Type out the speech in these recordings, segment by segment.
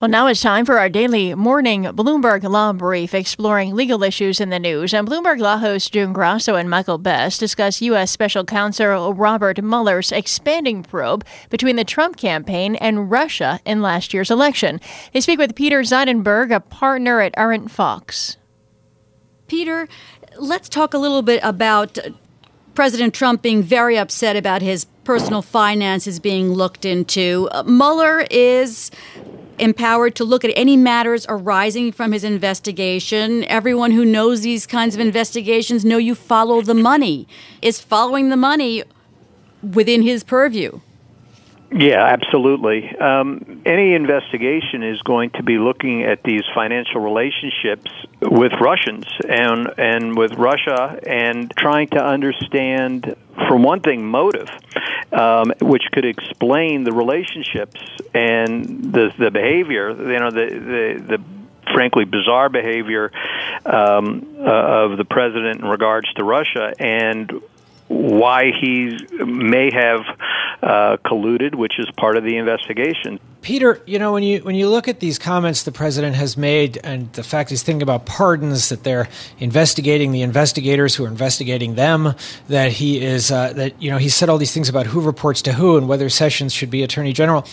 Well, now it's time for our daily morning Bloomberg Law Brief, exploring legal issues in the news. And Bloomberg Law hosts June Grasso and Michael Best discuss U.S. Special Counsel Robert Mueller's expanding probe between the Trump campaign and Russia in last year's election. They speak with Peter Zeidenberg, a partner at Arent Fox. Peter, let's talk a little bit about President Trump being very upset about his personal finances being looked into. Uh, Mueller is empowered to look at any matters arising from his investigation. Everyone who knows these kinds of investigations know you follow the money. Is following the money within his purview? Yeah, absolutely. Um, any investigation is going to be looking at these financial relationships with Russians and and with Russia, and trying to understand, for one thing, motive, um, which could explain the relationships and the the behavior. You know, the the the frankly bizarre behavior um, uh, of the president in regards to Russia and why he may have uh, colluded, which is part of the investigation. Peter, you know when you when you look at these comments the president has made, and the fact he's thinking about pardons, that they're investigating the investigators who are investigating them, that he is uh, that you know he said all these things about who reports to who and whether Sessions should be attorney general.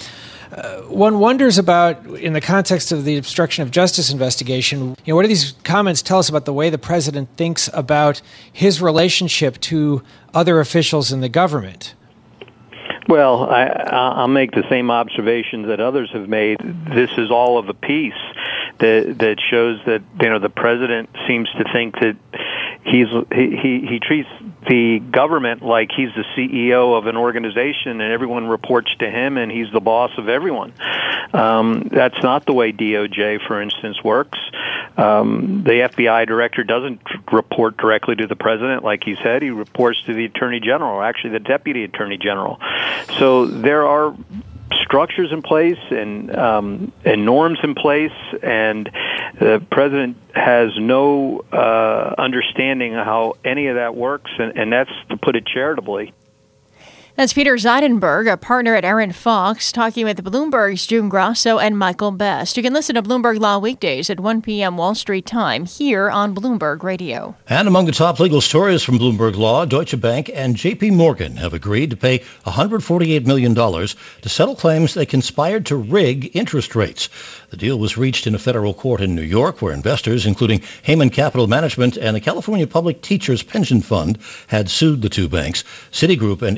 Uh, one wonders about, in the context of the obstruction of justice investigation, you know, what do these comments tell us about the way the president thinks about his relationship to other officials in the government? Well, I, I'll make the same observations that others have made. This is all of a piece that that shows that you know the president seems to think that he's he he, he treats the government like he's the CEO of an organization and everyone reports to him and he's the boss of everyone. Um, that's not the way DOJ, for instance, works. Um, the FBI director doesn't report directly to the president, like he said. He reports to the attorney general, actually the deputy attorney general. So there are structures in place and um, and norms in place, and the president has no uh, understanding how any of that works, and, and that's to put it charitably. That's Peter Zeidenberg, a partner at Arent Fox, talking with Bloomberg's June Grasso and Michael Best. You can listen to Bloomberg Law weekdays at 1 p.m. Wall Street time here on Bloomberg Radio. And among the top legal stories from Bloomberg Law, Deutsche Bank and J.P. Morgan have agreed to pay $148 million to settle claims they conspired to rig interest rates. The deal was reached in a federal court in New York where investors, including Hayman Capital Management and the California Public Teachers Pension Fund, had sued the two banks. Citigroup and